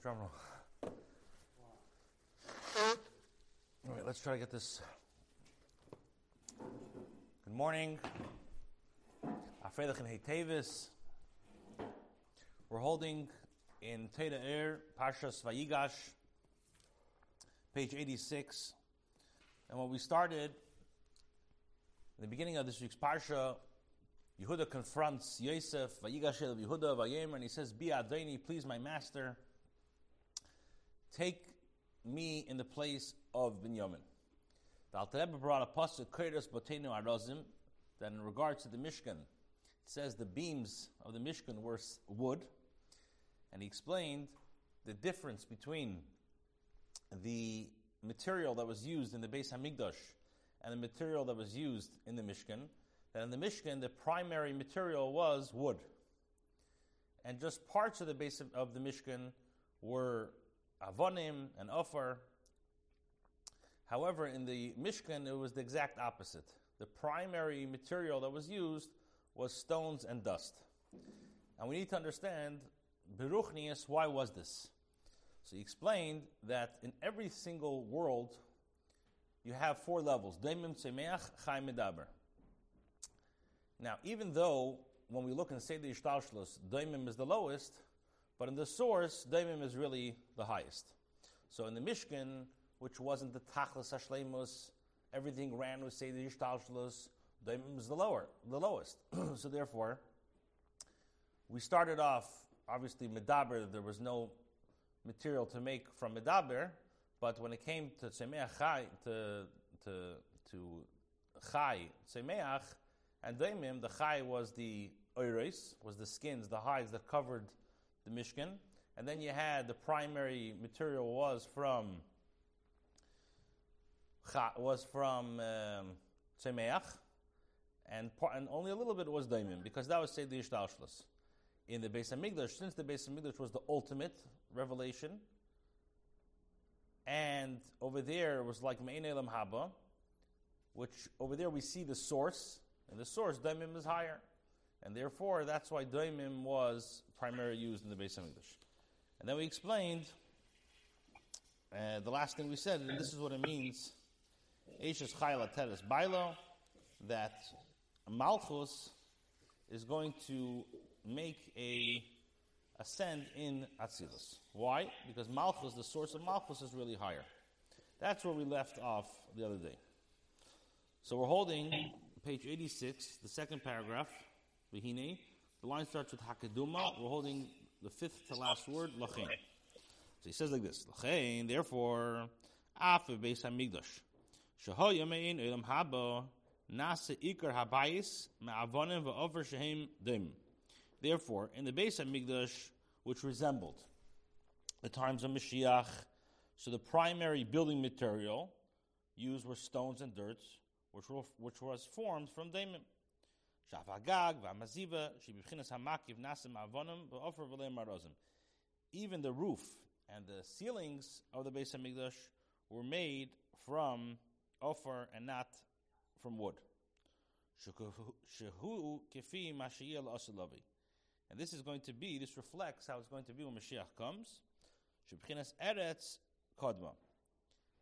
Drum roll. All right, let's try to get this. Good morning. We're holding in Teda Er, Parshas Vayigash, page 86. And when we started, in the beginning of this week's Parsha, Yehuda confronts Yosef, Vayigash el Yehuda, Vayem, and he says, Bi Adoni, please my master, take me in the place of Binyamin. The Alter Rebbe brought a pasuk, Keres Botenu Arozim, that in regards to the Mishkan, it says the beams of the Mishkan were wood, and he explained the difference between the material that was used in the Beis Hamikdash and the material that was used in the Mishkan. That in the Mishkan, the primary material was wood, and just parts of the base of, of the Mishkan were avonim and ofar. However, in the Mishkan, it was the exact opposite. The primary material that was used was stones and dust. And we need to understand, Beruchnius, why was this? So he explained that in every single world, you have four levels. Now, even though when we look and say the Ishtalshlos, Daimim is the lowest, but in the source, Daimim is really the highest. So in the Mishkan, which wasn't the Tachlis Hashlemus, everything ran with Seder Yishtalshlos, Daimim is the lower, the lowest. so therefore, we started off, obviously, Medaber, there was no material to make from Medaber, but when it came to Tzemeach Chai, to, to, to Chai, Tzemeach, and Daimim, the Chai was the Oiris, was the skins, the hides that covered the Mishkan. And then you had the primary material was from was from um, and, and only a little bit was Daimim, because that was Seder Yishtalshlis. In the Beis Hamikdash, since the Beis Hamikdash was the ultimate revelation, and over there was like Mein Elam Haba, which over there we see the source, and the source, Daimim, is higher. And therefore, that's why Daimim was primarily used in the Beis Hamikdash. And then we explained uh, the last thing we said, and this is what it means. Eishes Chayla Teres Bailo, that Malchus is going to make a ascend in Atzilus. Why? Because Malchus, the source of Malchus, is really higher. That's where we left off the other day. So we're holding page 86, the second paragraph. Vihine. The line starts with Hakaduma. We're holding the fifth to last word, Lachain. So he says like this, Lachain, therefore, Af Beis HaMikdash. Shahoya Mein Elam Haba Nasa Habayis Ma'avonim Va'over Shehem Dim. Therefore, in the Beis HaMikdash, which resembled the times of Mashiach, so the primary building material used were stones and dirt, which, were, which was formed from daimim. Even the roof and the ceilings of the Beis Hamikdash were made from offer and not from wood. And this is going to be, this reflects how it's going to be when Mashiach comes.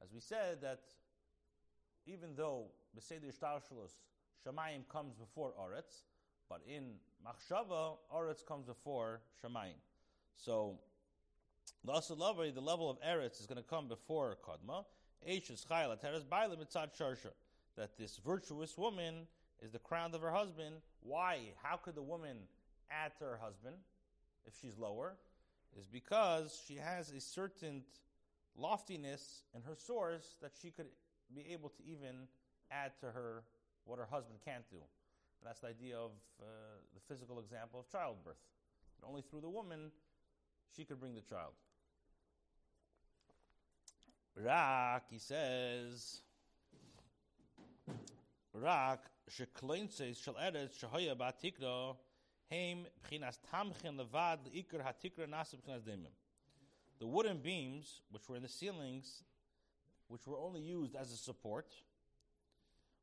As we said that even though Beseder Shtarshalos Shemayim comes before Oretz, but in Machshava, Oretz comes before Shemayim. So, the the level of Eretz is going to come before Kadma. That this virtuous woman is the crown of her husband. Why? How could the woman add to her husband if she's lower? Is because she has a certain loftiness in her source that she could be able to even add to her what her husband can't do. That's the idea of uh, the physical example of childbirth. Only through the woman she could bring the child. Rak, he says, Rak, shekloinses shel eretz batikro, heim b'chinas tamchen levad leikar hatikra nasa b'chinas demim. The wooden beams, which were in the ceilings, which were only used as a support,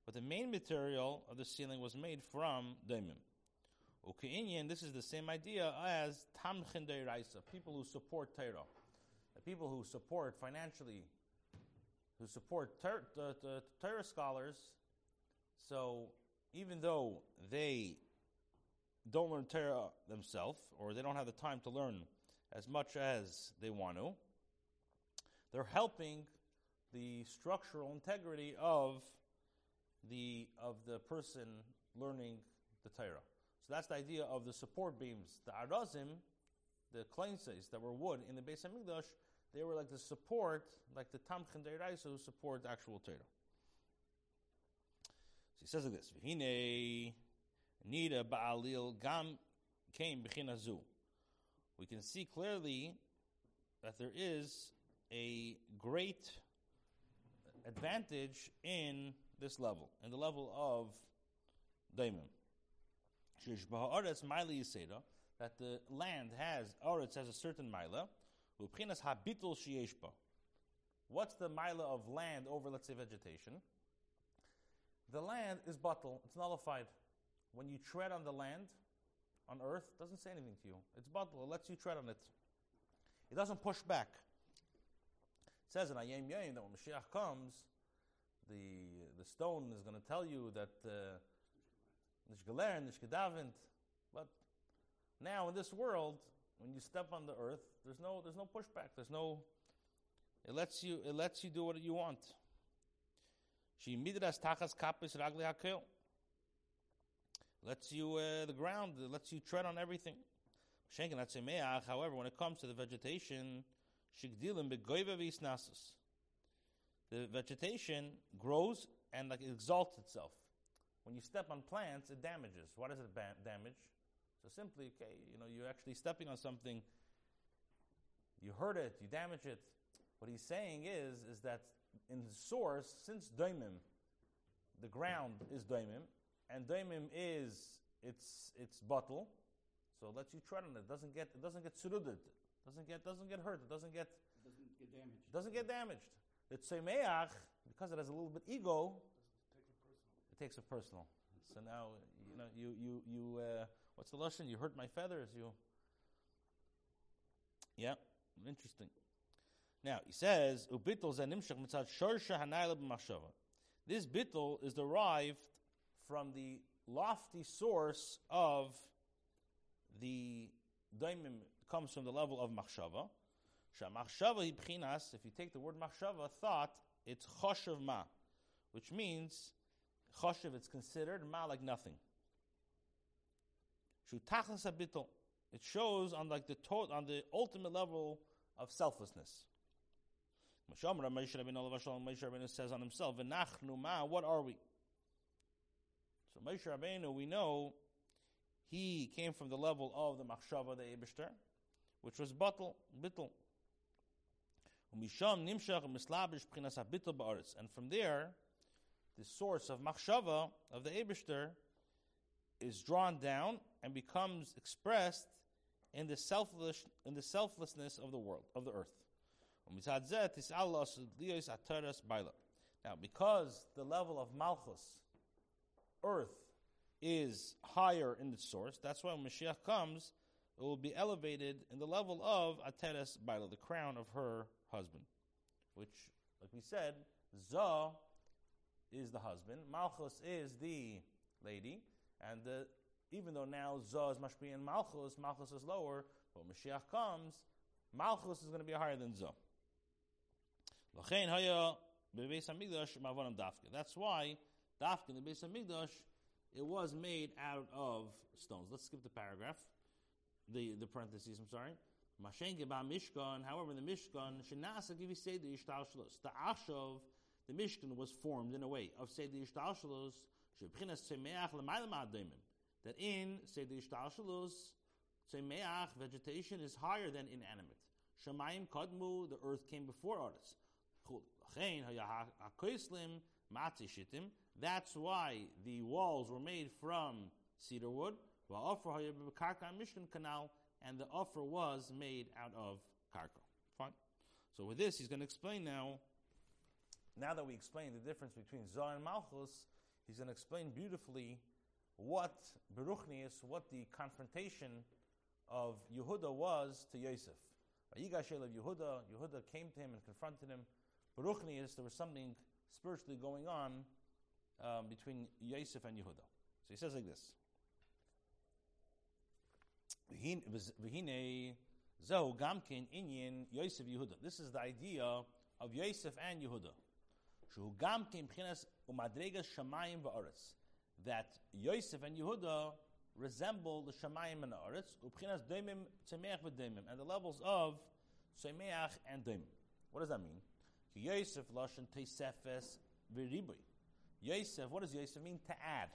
but the main material of the ceiling was made from daimim. Ukeinian, this is the same idea as tamchin deiraisa, people who support Torah. the people who support financially, who support ter- Torah scholars, so even though they don't learn Torah themselves, or they don't have the time to learn as much as they want to, they're helping the structural integrity of the of the person learning the Torah. So that's the idea of the support beams. The arazim, the kleinses that were wood in the base Beis Hamikdash, they were like the support, like the tamchen deiraisa support the actual Torah. So he says like this: V'hine nida ba'alil gam came b'chinazu. We can see clearly that there is a great advantage in this level, in the level of daimon. That the land has, Oretz has a certain mila, What's the mila of land over, let's say, vegetation? The land is bottle, it's nullified. When you tread on the land, on earth, doesn't say anything to you. It's bottle, it lets you tread on it. It doesn't push back. It says in Ayem Yayim that when Mashiach comes, the, the stone is going to tell you that uh, but now in this world, when you step on the earth, there's no there's no pushback. There's no it lets you it lets you do what you want. She midras tachas kapis ragli hakel. Lets you uh, the ground, it lets you tread on everything. However, when it comes to the vegetation, shigdilim begoiva visnasus. The vegetation grows and like exalts itself. When you step on plants, it damages. What does it ba- damage? So simply, okay, you know, you're actually stepping on something, you hurt it, you damage it. What he's saying is, is that in the source, since daimim, the ground is daimim, and daimim is its its bottle, so it lets you tread on it. it doesn't get it doesn't get suruded, doesn't get doesn't get hurt, it doesn't get doesn't get damaged. Doesn't get damaged. The tzemeach, because it has a little bit ego, it takes it personal. So now you know you you you uh, what's the lesson? You hurt my feathers. You yeah, interesting. Now he says ubitol zanimshach mitzad shorsha hanayla b'machshava. This bittul is derived from the lofty source of the daimim comes from the level of machshava. Shamachshava hibchinas. If you take the word machshava, thought, it's choshev ma, which means choshev. It's considered ma like nothing. Shutachas. It shows on like the to- on the ultimate level of selflessness. Says on himself, "V'nachnu ma, what are we?" So Moshe Rabbeinu, we know he came from the level of the machshava, the Ebishter, which was bittul, bittul. And from there, the source of machshava, of the Ebishter, is drawn down and becomes expressed in the selfless in the selflessness of the world, of the earth. Now, because the level of Malchus, earth, is higher in the source, that's why when Mashiach comes, it will be elevated in the level of Ateres Baila, the crown of her husband. Which, like we said, Zah is the husband, Malchus is the lady, and the, even though now Zah is be in Malchus, Malchus is lower, but when Mashiach comes, Malchus is going to be higher than Zah. That's why Dafka in the Beis Hamikdash it was made out of stones. Let's skip the paragraph, the, the parentheses, I'm sorry. Mashenge ba Mishkan, however, the Mishkan, Shinasa give you say the Ishtalshalos. The Mishkan was formed in a way of say the Ishtalshalos, Shebchinas Tzemeach Lemailama That in say the Ishtalshalos, Tzemeach, vegetation is higher than inanimate. Shemayim Kadmu, the earth came before us. That's why the walls were made from cedar wood. Mishkan canal, and the offer was made out of karka. Fine. So with this, he's going to explain now. Now that we explained the difference between Zah and Malchus, he's going to explain beautifully what Beruchnius, what the confrontation of Yehuda was to Yosef. Elav Yehuda, Yehuda came to him and confronted him. Baruchni is there was something spiritually going on um, between Yosef and Yehuda. So he says like this. V'hine zehu gamkin inyin Yosef Yehuda. This is the idea of Yosef and Yehuda. That Yosef and Yehuda resemble the shamayim and aretz, v'doimim, and the levels of tzemeach and doimim. What does that mean? Yosef lashon teisefes v'ribui. Yosef, what does Yosef mean? To add.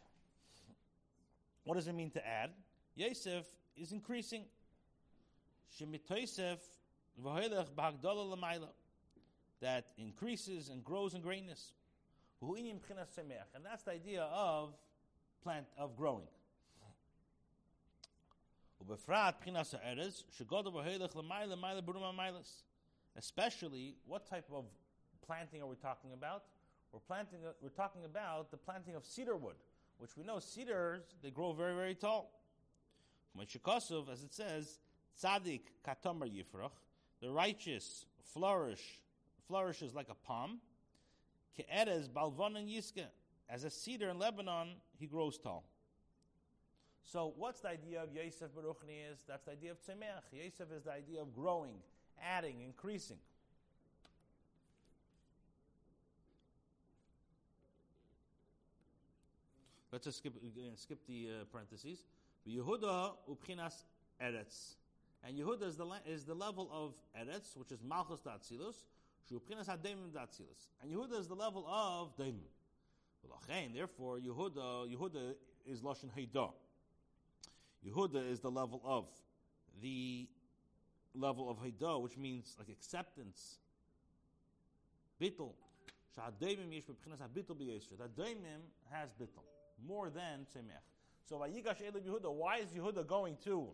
What does it mean to add? Yosef is increasing. Shemitoisef v'hoilech b'hagdala l'mayla. That increases and grows in greatness. And that's the idea of plant of growing. Especially, what type of planting are we talking about? We're planting. We're talking about the planting of cedar wood, which we know cedars they grow very very tall. Shikosov, as it says, tzaddik katamar yifrach, the righteous flourish flourishes like a palm. Ke'erez balvon and yiska, as a cedar in Lebanon, he grows tall. So, what's the idea of Yosef Baruchni is? That's the idea of Tzemeach. Yosef is the idea of growing, adding, increasing. Let's just skip, uh, skip the uh, parentheses. Yehuda upchinas eretz. And Yehuda is the, is the level of eretz, which is malchus datzilus, shupchinas hademim datzilus. And Yehuda is the level of daimim. Therefore, Yehuda, Yehuda is lashon haydah. Yehuda is the level of the level of haydah, which means like acceptance. Bittel. Sha'adaimim yesh b'chinas ha-bittel b'yesher. That daimim has bittel more than Tzemech. So Vayigash Elib Yehuda, why is Yehuda going to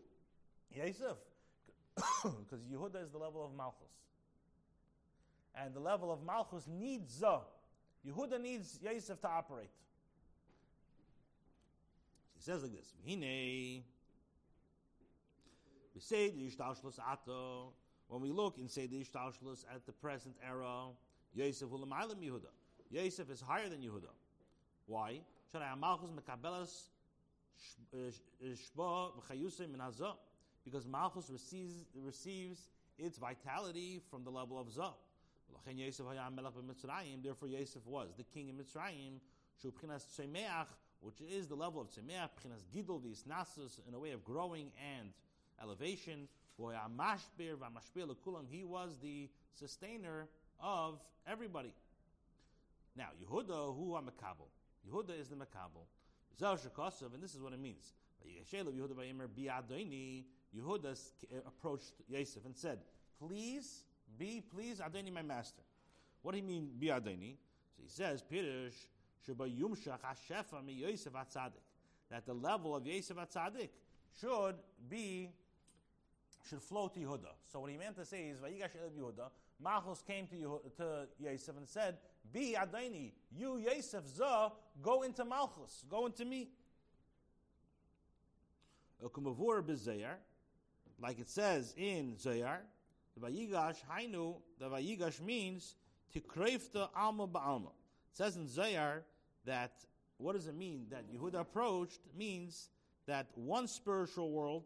Yosef? Because Yehuda is the level of Malchus. And the level of Malchus needs Zah. Yehuda needs Yosef to operate. He says like this, Hine, we say the Ishtalshlus Ato, when we look and say the Ishtalshlus at the present era, Yosef will Yehuda. Yosef is higher than Yehuda. Why? Because Malchus receives, receives its vitality from the level of Zah. Therefore, Yosef was the king in Mitzrayim, which is the level of Tzemeach, Gidol Nasus, in a way of growing and elevation. He was the sustainer of everybody. Now, Yehuda, who are Makabal. Yehuda is the Makabal. And this is what it means. Yehuda approached Yosef and said, Please, be, please, Adoni, my master. What do you mean, be Adoni? So he says, Pirish, that the level of Yosef Atzadik should be, should flow to Yehuda. So what he meant to say is, Vayigash Yehuda, Malchus came to, Yehuda, to Yosef and said, be Adaini. You, Yosef, Zah, go into Malchus. Go into me. Like it says in Zohar, the Vayigash, Hainu, the Vayigash means to crave the Alma Ba'alma. It says in Zohar that, what does it mean? That Yehuda approached means that one spiritual world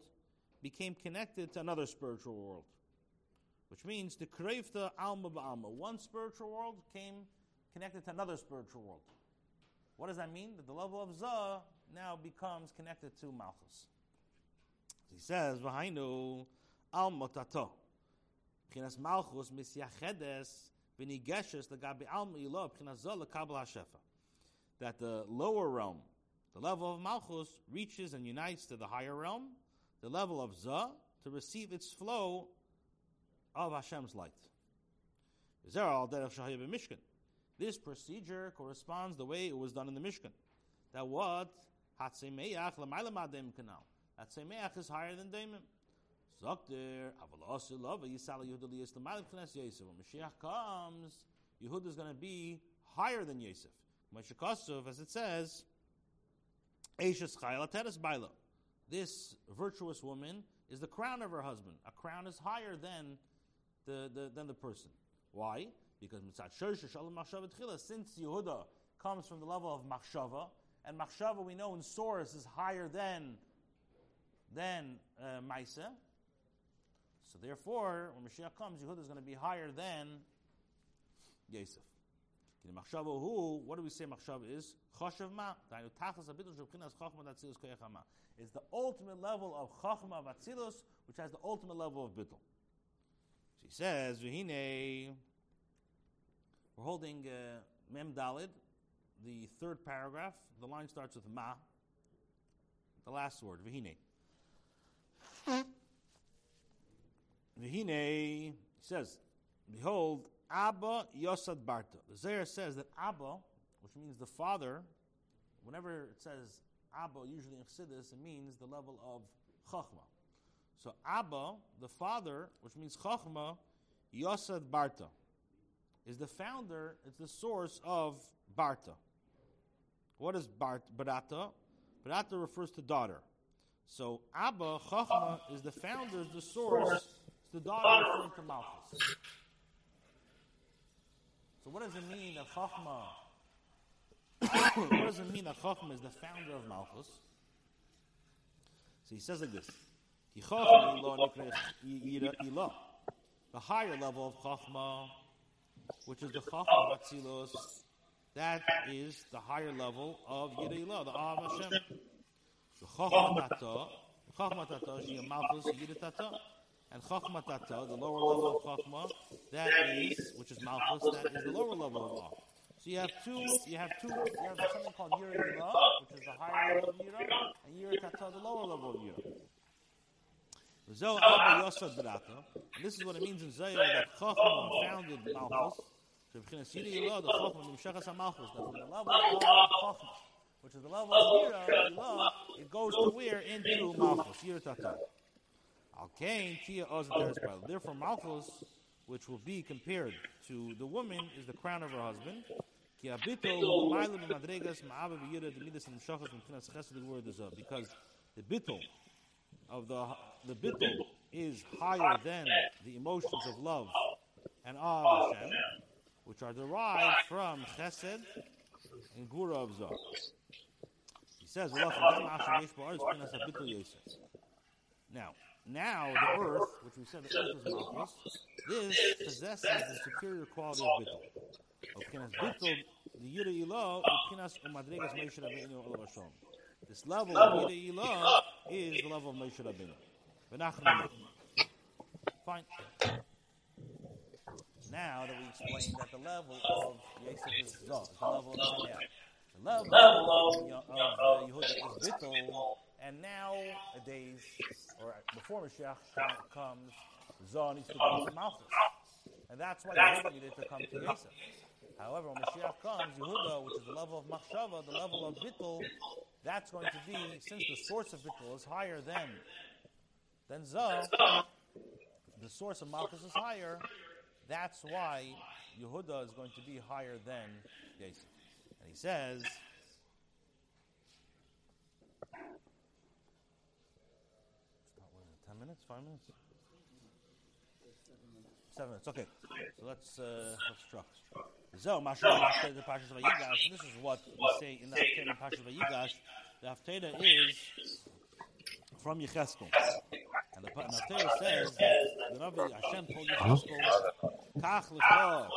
became connected to another spiritual world. Which means the Alma Ba'alma. One spiritual world came connected to another spiritual world. What does that mean? That the level of Zah now becomes connected to Malchus. He says, "V'hainu al motato." Pchinas Malchus misyachedes v'nigeshes legabi al meilo pchinas Zah lekabel hashefa. That the lower realm, the level of Malchus, reaches and unites to the higher realm, the level of Za, to receive its flow of Hashem's light. This procedure corresponds the way it was done in the Mishkan. That what? Hatzemeach l'maylamadem kanal. Hatzemeach is higher than Daimim. Zokter, avalasa lava yisala Yehuda liyas l'maylam Yosef. When Mashiach comes, Yehuda is going to be higher than Yosef. Mashakosov, as it says, Eishes chayla teres baila. This virtuous woman is the crown of her husband. A crown is higher than the, the, than the person. Why? Because since Yehuda comes from the level of machshava, and machshava we know in source is higher than than uh, Maisa. So therefore, when Mashiach comes, Yehuda is going to be higher than Yosef. What do we say machshava is? Choshev ma. It's the ultimate level of chachma of atzilus, which has the ultimate level of bittul. She says, V'hine, we're holding uh, Mem Dalid, the third paragraph. The line starts with ma, the last word, V'hine. V'hine, he says, Behold, Abba Yosad Barta. The Zohar says that Abba, which means the father, whenever it says Abba, usually in Chassidus, it means the level of Chachma. So Abba, the father, which means Chachma, Yosad Barta, is the founder, it's the source of Barta. What is Bart, Barata? Barata refers to daughter. So Abba, Chachma, is the founder, is the source, it's the daughter referring to Malchus. So what does it mean that Chachma, what does it mean that Chachma is the founder of Malchus? So he says like this. The higher level of Chachma, which is the Chachma of Atzilus, that is the higher level of Yirei the Av Hashem. The Chachma Tata, Chachma Tata, Malchus, Yirei Tata. And Chachma Tata, the lower level of Chachma, that is, which is Malchus, that is the lower level of law. So you have two, you have two, you have something called Yirei which is the higher level of Yirei, and Yirei Tata, the lower level of Yirei. And this is what it means in Zohar that Chachma founded Malchus. So the Chachma, the Malchus, that from the level of Chachma, which is the level of Yirah, it goes to where? Into Malchus, Yirah Tata. Alkain, Tia Therefore, Malchus, which will be compared to the woman, is the crown of her husband. Because the bittul of the the bittul is higher than the emotions of love and awe of Hashem, which are derived from chesed and gura of zah. He says, now, now the earth, which we said the earth is Malchus, this possesses the superior quality of bittul. Of bittul, the yira ilah, ukinas umadregas Moshe Rabbeinu olav Hashem. This level of yira ilah is the level of Moshe Rabbeinu. Fine. Now that we explained that the level of Yosef is Zah, the level of Sanyah. The level of, of uh, Yehuda is bittul, and nowadays, or before Mashiach comes, Zoh needs to go to Malchus. And that's why Yehuda needed to come to Yosef. However, when Mashiach comes, Yehuda, which is the level of Machshava, the level of Bittul, that's going to be, since the source of Bittul is higher than, than Zoh, the source of Malchus is higher, that's why Yehuda is going to be higher than Yosef. And he says, minutes? Five minutes? Seven minutes. Okay. So let's uh, let's truck. So, the Pashas. This is what we say in the Haftarah Pashas Vayigash. The Haftarah is from Yecheskel. And the, the Haftarah says that the Rabbi Hashem told Yecheskel, Kach lecha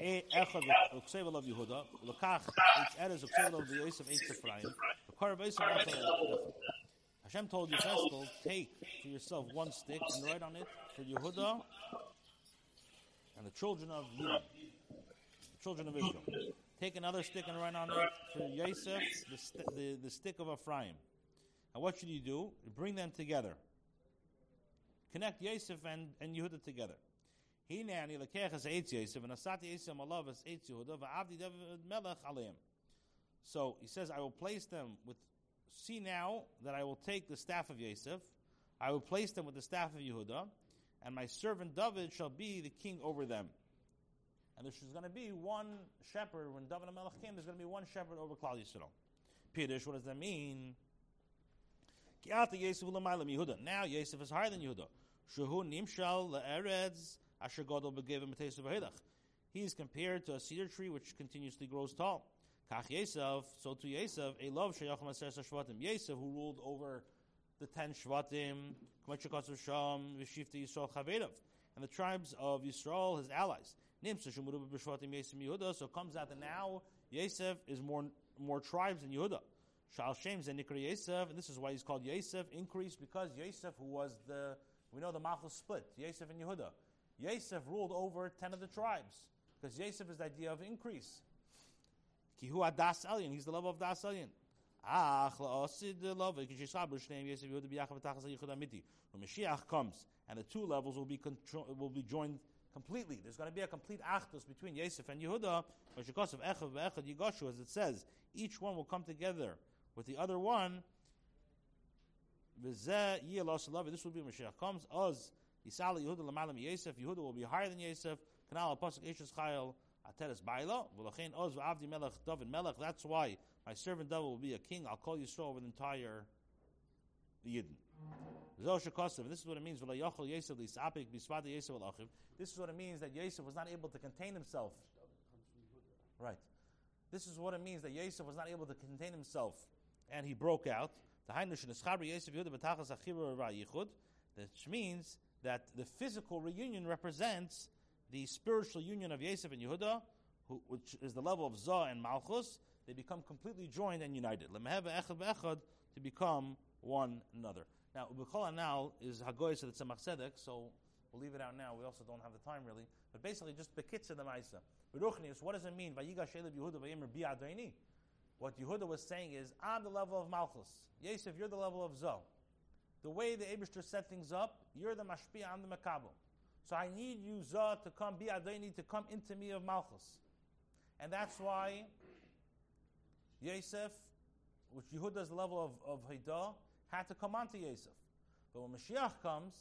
echad uksev alav Yehuda, lekach each eres uksev alav Yosef eitz Ephraim, v'kar v'yosef Hashem told Yecheskel, take for yourself one stick and write on it for Yehuda and the children of Yehuda, the children of Israel. Take another stick and write on it for Yosef, the, st- the, the stick of Ephraim. And what should you do? Bring them together. Connect Yosef and, and Yehuda together. So he says, I will place them with see now that I will take the staff of Yosef, I will place them with the staff of Yehuda, and my servant David shall be the king over them. And there's going to be one shepherd. When David and Melech came, there's going to be one shepherd over Klal Yisrael. Pirush, what does that mean? Now Yosef is higher than Yehuda. Shehu nimshal le'eretz asher gadol v'hedach. He is compared to a cedar tree which continuously grows tall. Kach Yesav, so to a love sheyachim aser shvatim. Yesav, who ruled over the ten shvatim, k'machakasav sham, v'shifta Yisrael chavedav, and the tribes of Yisrael, his allies. Nimsa shemuru b'shvatim Yesav Yehuda. So it comes out that now Yosef is more more tribes than Yehuda. Shal Shem Zenikra Yosef, and this is why he's called Yosef, increased because Yosef, who was the we know the Malchus split, Yosef and Yehuda. Yosef ruled over ten of the tribes because Yosef is the idea of increase. Kihu Adas Elyon, he's the level of Das Elyon. Ach la'osid love kishishabu shneim Yosef Yehuda b'yacham v'tachas yichud amiti. When Mashiach comes, and the two levels will be contro- will be joined completely. There's going to be a complete achdus between Yosef and Yehuda. Because of echad ve'echad yigashu, as it says, each one will come together with the other one. This will be Mashiach comes. Oz Yisala Yehuda l'malam Yosef. Yehuda will be higher than Yosef. Kanal pasuk Eshes Chayil Ateres Baila. Oz Melech David Melech. That's why my servant David will be a king. I'll call Yisrael over the entire Yidden. This is what it means. This is what it means that Yosef was not able to contain himself. Right. This is what it means that Yosef was not able to contain himself, and he broke out. Which means that the physical reunion represents the spiritual union of Yosef and Yehuda, who, which is the level of Zah and Malchus. They become completely joined and united. To become one another. Now, Ubikola now is Hagoyes of the Tzemach Tzedek, so we'll leave it out now. We also don't have the time really. But basically, just Bekitza the Maisa. Beruchnius, what does it mean? Vayiga Shelib Yehuda. What Yehuda was saying is, I'm the level of Malchus. Yosef, you're the level of Zoh. The way the Abishter set things up, you're the Mashpia, I'm the Makabel. So I need you, Zoh, to come, Bi'adaini, to come into me of Malchus. And that's why Yosef, which Yehuda's level of, of Haidah, had to come onto Yosef. But when Mashiach comes,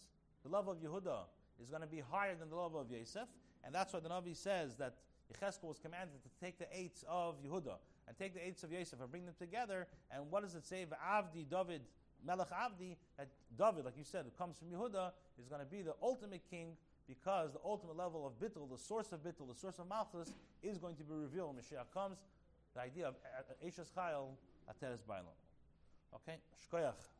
the level of Yehuda is going to be higher than the level of Yosef, and that's why the Navi says that Yecheskel was commanded to take the eights of Yehuda and take the eights of Yosef and bring them together. And what does it say? Avdi David Melech Avdi that David, like you said, who comes from Yehuda, is going to be the ultimate king because the ultimate level of Bittul, the source of Bittul, the source of Malchus, is going to be revealed when Mashiach comes. The idea of uh, uh, Eishes Chayil Ateres Bailam. Okay? Shkoyach.